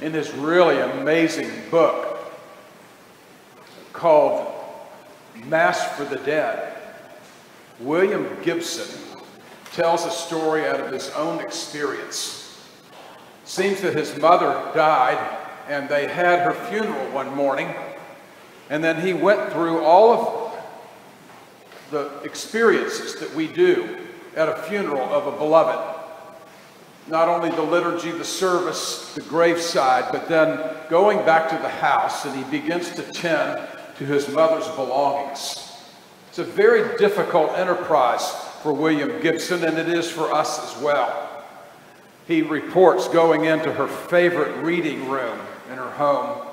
in this really amazing book called Mass for the Dead, William Gibson tells a story out of his own experience. Seems that his mother died and they had her funeral one morning, and then he went through all of the experiences that we do at a funeral of a beloved not only the liturgy, the service, the graveside, but then going back to the house and he begins to tend to his mother's belongings. It's a very difficult enterprise for William Gibson, and it is for us as well. He reports going into her favorite reading room in her home,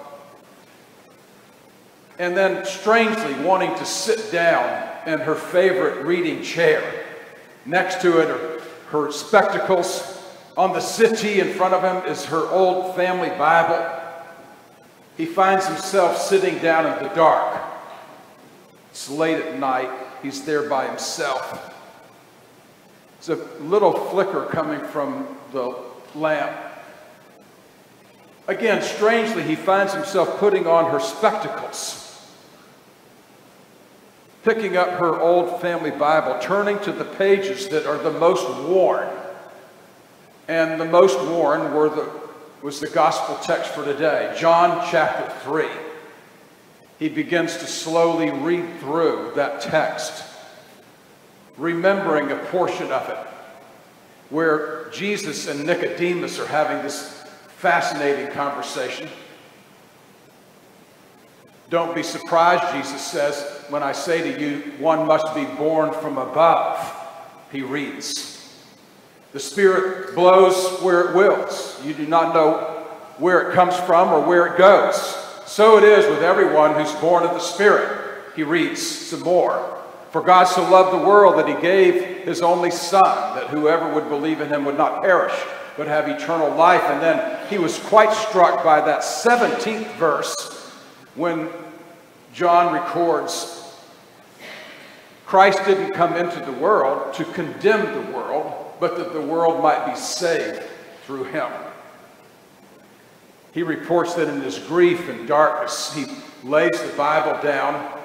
and then strangely wanting to sit down in her favorite reading chair. Next to it are her spectacles on the settee in front of him is her old family Bible. He finds himself sitting down in the dark. It's late at night. He's there by himself. There's a little flicker coming from the lamp. Again, strangely, he finds himself putting on her spectacles, picking up her old family Bible, turning to the pages that are the most worn and the most worn were the, was the gospel text for today, John chapter 3. He begins to slowly read through that text, remembering a portion of it, where Jesus and Nicodemus are having this fascinating conversation. Don't be surprised, Jesus says, when I say to you, one must be born from above. He reads. The Spirit blows where it wills. You do not know where it comes from or where it goes. So it is with everyone who's born of the Spirit. He reads some more. For God so loved the world that he gave his only Son, that whoever would believe in him would not perish, but have eternal life. And then he was quite struck by that 17th verse when John records Christ didn't come into the world to condemn the world, but that the world might be saved through him. He reports that in his grief and darkness, he lays the Bible down,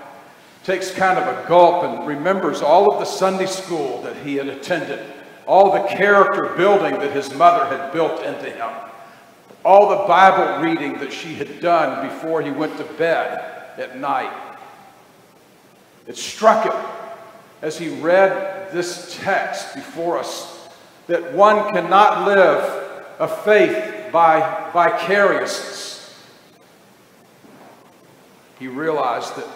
takes kind of a gulp, and remembers all of the Sunday school that he had attended, all the character building that his mother had built into him, all the Bible reading that she had done before he went to bed at night. It struck him as he read this text before us that one cannot live a faith by vicariousness. He realized that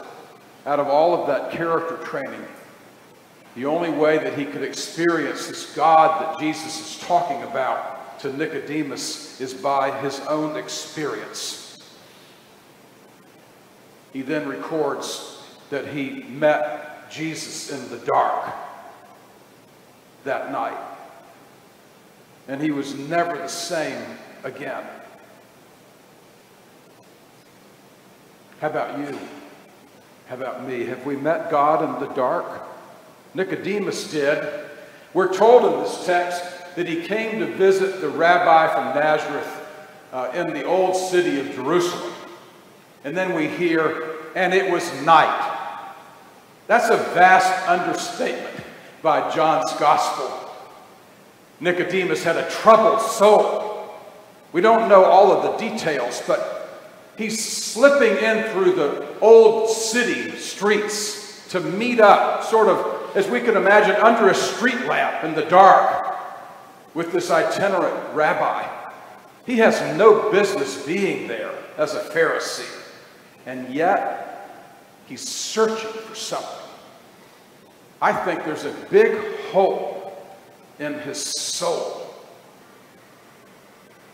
out of all of that character training, the only way that he could experience this God that Jesus is talking about to Nicodemus is by his own experience. He then records that he met Jesus in the dark that night and he was never the same again. How about you? How about me? Have we met God in the dark? Nicodemus did. We're told in this text that he came to visit the rabbi from Nazareth uh, in the old city of Jerusalem. And then we hear, and it was night. That's a vast understatement by John's gospel. Nicodemus had a troubled soul. We don't know all of the details, but he's slipping in through the old city streets to meet up, sort of, as we can imagine, under a street lamp in the dark with this itinerant rabbi. He has no business being there as a Pharisee, and yet he's searching for something. I think there's a big hole in his soul.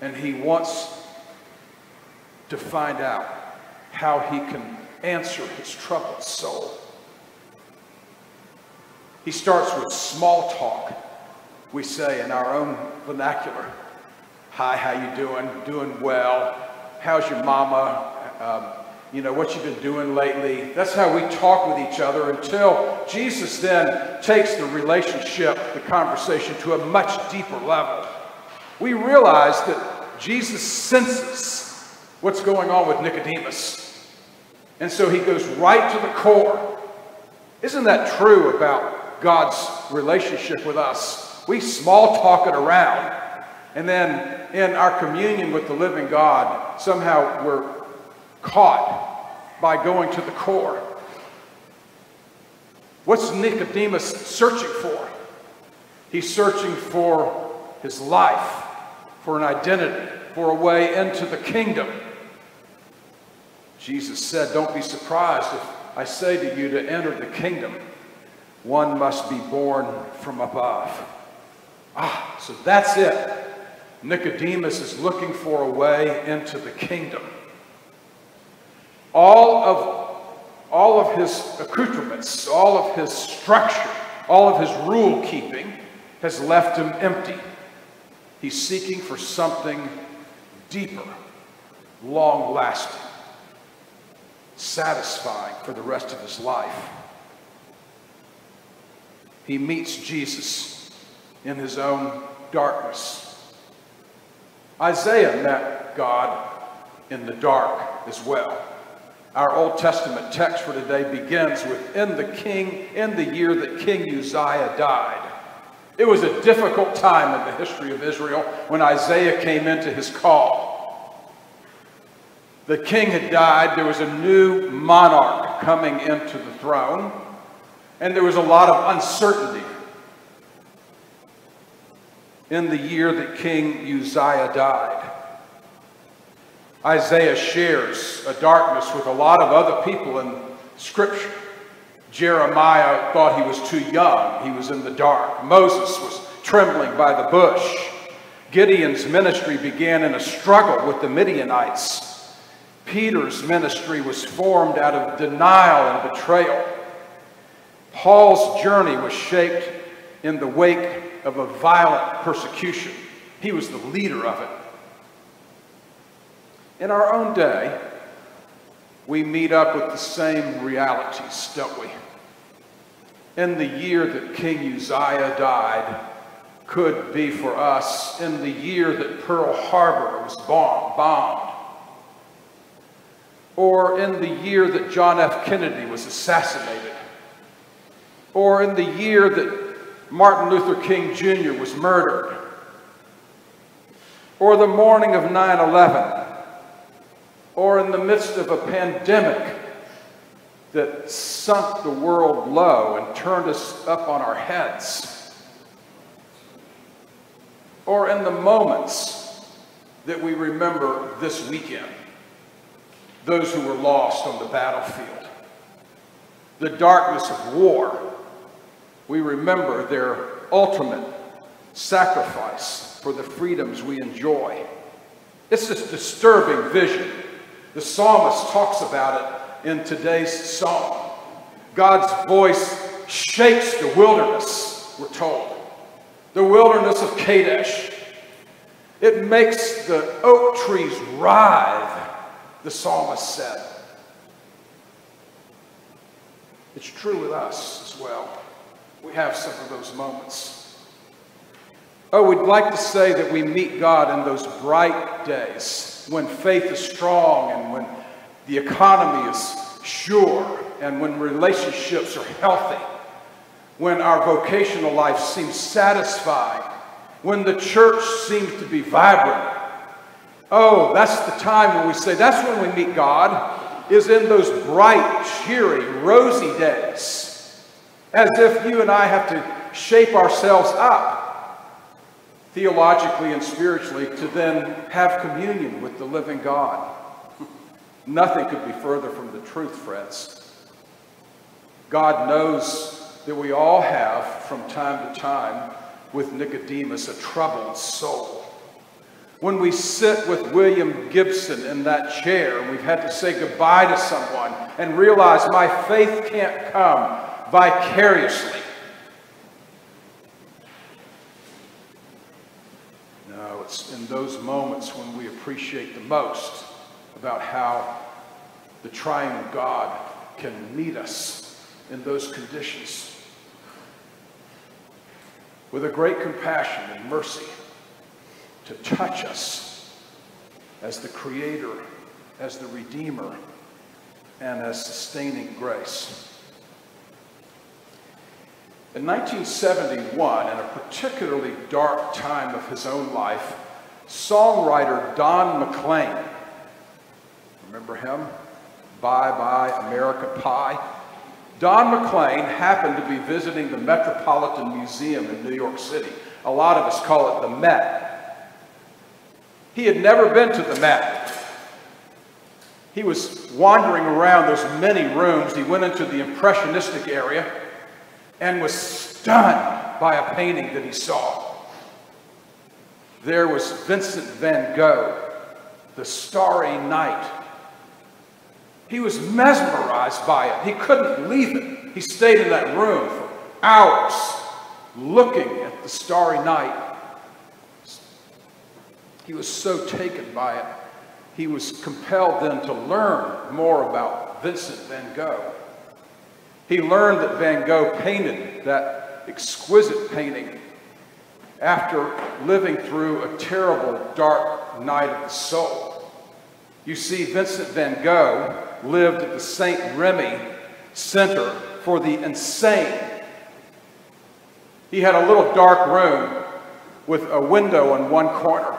And he wants to find out how he can answer his troubled soul. He starts with small talk, we say in our own vernacular. Hi, how you doing? Doing well. How's your mama? Um, you know, what you've been doing lately. That's how we talk with each other until Jesus then takes the relationship, the conversation to a much deeper level. We realize that Jesus senses what's going on with Nicodemus. And so he goes right to the core. Isn't that true about God's relationship with us? We small talk it around, and then in our communion with the living God, somehow we're caught by going to the core. What's Nicodemus searching for? He's searching for his life, for an identity, for a way into the kingdom. Jesus said, Don't be surprised if I say to you to enter the kingdom, one must be born from above. Ah, so that's it. Nicodemus is looking for a way into the kingdom. All of, all of his accoutrements, all of his structure, all of his rule keeping has left him empty. He's seeking for something deeper, long lasting, satisfying for the rest of his life. He meets Jesus in his own darkness. Isaiah met God in the dark as well. Our Old Testament text for today begins with In the king, in the year that King Uzziah died. It was a difficult time in the history of Israel when Isaiah came into his call. The king had died, there was a new monarch coming into the throne, and there was a lot of uncertainty in the year that King Uzziah died. Isaiah shares a darkness with a lot of other people in Scripture. Jeremiah thought he was too young, he was in the dark. Moses was trembling by the bush. Gideon's ministry began in a struggle with the Midianites. Peter's ministry was formed out of denial and betrayal. Paul's journey was shaped in the wake of a violent persecution. He was the leader of it. In our own day, we meet up with the same realities, don't we? In the year that King Uzziah died, could be for us in the year that Pearl Harbor was bombed, or in the year that John F. Kennedy was assassinated, or in the year that Martin Luther King Jr. was murdered, or the morning of 9 11 or in the midst of a pandemic that sunk the world low and turned us up on our heads, or in the moments that we remember this weekend, those who were lost on the battlefield, the darkness of war, we remember their ultimate sacrifice for the freedoms we enjoy. It's this disturbing vision the psalmist talks about it in today's psalm. God's voice shakes the wilderness, we're told. The wilderness of Kadesh. It makes the oak trees writhe, the psalmist said. It's true with us as well. We have some of those moments. Oh, we'd like to say that we meet God in those bright days when faith is strong and when the economy is sure and when relationships are healthy, when our vocational life seems satisfied, when the church seems to be vibrant. Oh, that's the time when we say, that's when we meet God, is in those bright, cheery, rosy days. As if you and I have to shape ourselves up theologically and spiritually to then have communion with the living God. Nothing could be further from the truth, friends. God knows that we all have, from time to time, with Nicodemus, a troubled soul. When we sit with William Gibson in that chair and we've had to say goodbye to someone and realize my faith can't come vicariously it's in those moments when we appreciate the most about how the triune God can meet us in those conditions with a great compassion and mercy to touch us as the Creator, as the Redeemer, and as sustaining grace. In 1971, in a particularly dark time of his own life, songwriter Don McLean, remember him? Bye Bye America Pie. Don McLean happened to be visiting the Metropolitan Museum in New York City. A lot of us call it the Met. He had never been to the Met. He was wandering around those many rooms. He went into the Impressionistic area and was stunned by a painting that he saw. There was Vincent van Gogh, The Starry Night. He was mesmerized by it. He couldn't leave it. He stayed in that room for hours looking at the starry night. He was so taken by it, he was compelled then to learn more about Vincent van Gogh. He learned that Van Gogh painted that exquisite painting after living through a terrible, dark night of the soul. You see, Vincent van Gogh lived at the St. Remy Center for the Insane. He had a little dark room with a window in one corner.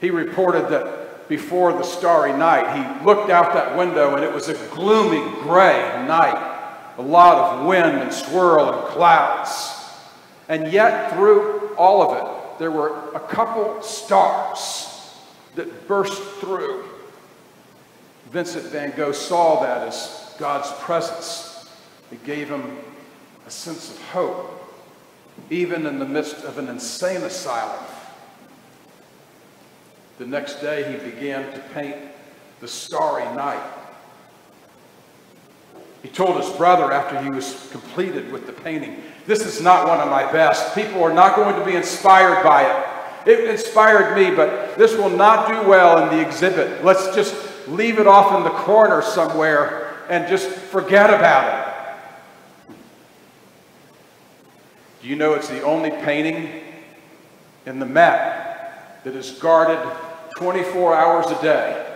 He reported that before the starry night, he looked out that window and it was a gloomy gray night, a lot of wind and swirl and clouds. And yet, through all of it, there were a couple stars that burst through. Vincent van Gogh saw that as God's presence. It gave him a sense of hope, even in the midst of an insane asylum. The next day, he began to paint the starry night. He told his brother after he was completed with the painting, This is not one of my best. People are not going to be inspired by it. It inspired me, but this will not do well in the exhibit. Let's just leave it off in the corner somewhere and just forget about it. Do you know it's the only painting in the Met that is guarded 24 hours a day?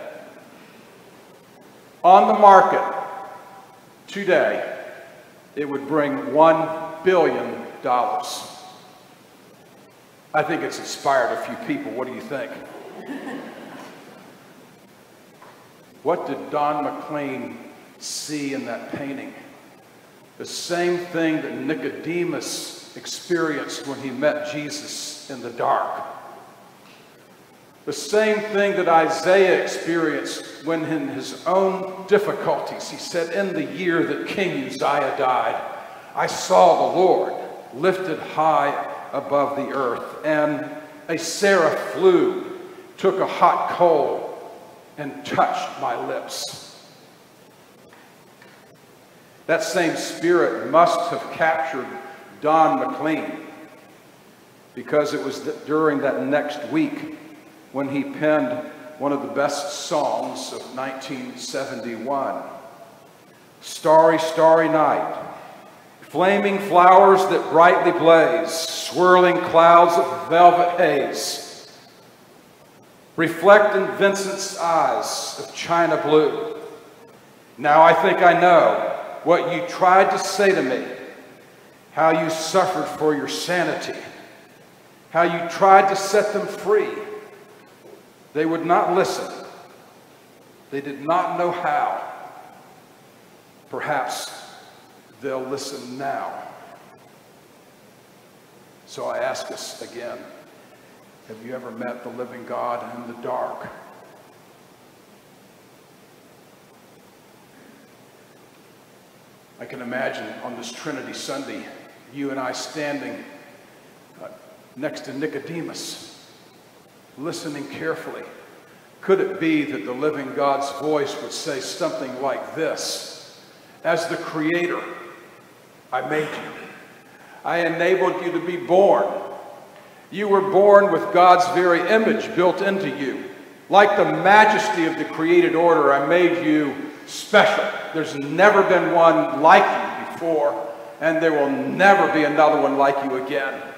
On the market today, it would bring $1 billion. I think it's inspired a few people. What do you think? what did Don McLean see in that painting? The same thing that Nicodemus experienced when he met Jesus in the dark. The same thing that Isaiah experienced when, in his own difficulties, he said, In the year that King Uzziah died, I saw the Lord lifted high above the earth, and a seraph flew, took a hot coal, and touched my lips. That same spirit must have captured Don McLean because it was during that next week when he penned one of the best songs of 1971 Starry, Starry Night, flaming flowers that brightly blaze, swirling clouds of velvet haze, reflect in Vincent's eyes of china blue. Now I think I know what you tried to say to me, how you suffered for your sanity, how you tried to set them free they would not listen. They did not know how. Perhaps they'll listen now. So I ask us again have you ever met the living God in the dark? I can imagine on this Trinity Sunday, you and I standing uh, next to Nicodemus listening carefully. Could it be that the living God's voice would say something like this As the Creator, I made you, I enabled you to be born. You were born with God's very image built into you. Like the majesty of the created order, I made you special. There's never been one like you before, and there will never be another one like you again.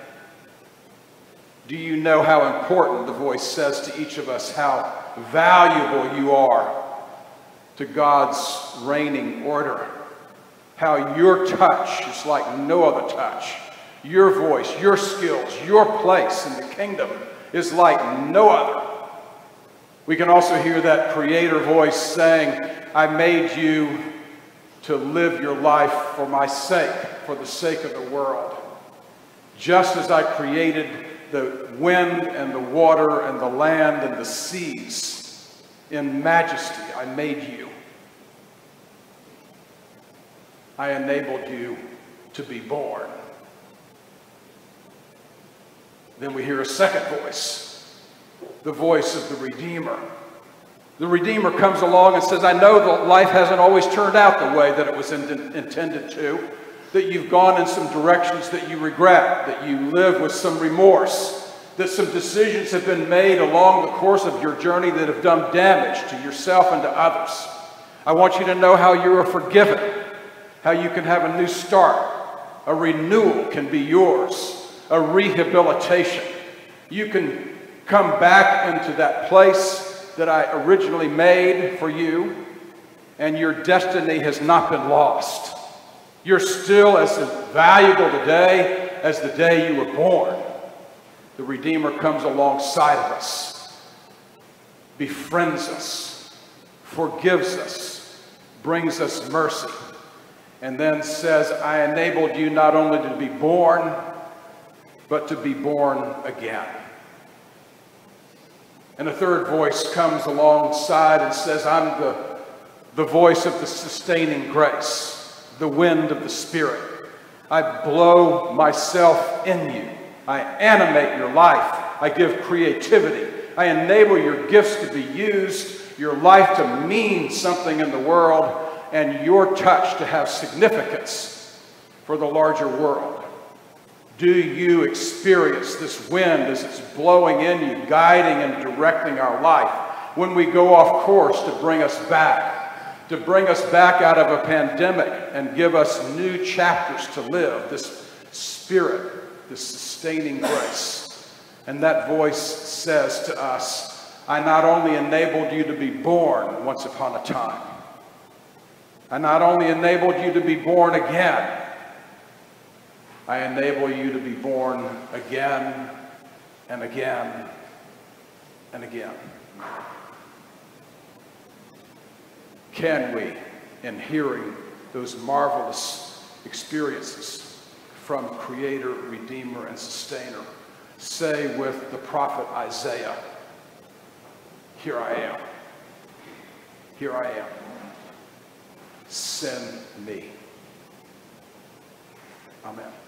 Do you know how important the voice says to each of us how valuable you are to God's reigning order? How your touch is like no other touch. Your voice, your skills, your place in the kingdom is like no other. We can also hear that creator voice saying, I made you to live your life for my sake, for the sake of the world. Just as I created the wind and the water and the land and the seas in majesty, I made you. I enabled you to be born. Then we hear a second voice, the voice of the Redeemer. The Redeemer comes along and says, I know that life hasn't always turned out the way that it was in, intended to, that you've gone in some directions that you regret, that you live with some remorse, that some decisions have been made along the course of your journey that have done damage to yourself and to others. I want you to know how you are forgiven, how you can have a new start. A renewal can be yours a rehabilitation. You can come back into that place that I originally made for you, and your destiny has not been lost. You're still as valuable today as the day you were born. The Redeemer comes alongside of us, befriends us, forgives us, brings us mercy, and then says, I enabled you not only to be born, but to be born again. And a third voice comes alongside and says, I'm the, the voice of the sustaining grace, the wind of the Spirit. I blow myself in you. I animate your life. I give creativity. I enable your gifts to be used, your life to mean something in the world, and your touch to have significance for the larger world. Do you experience this wind as it's blowing in you, guiding and directing our life when we go off course to bring us back, to bring us back out of a pandemic and give us new chapters to live, this spirit, this sustaining grace? And that voice says to us, I not only enabled you to be born once upon a time, I not only enabled you to be born again, I enable you to be born again and again and again. Can we, in hearing those marvelous experiences from Creator, Redeemer, and Sustainer, say with the prophet Isaiah, Here I am. Here I am. Send me. Amen.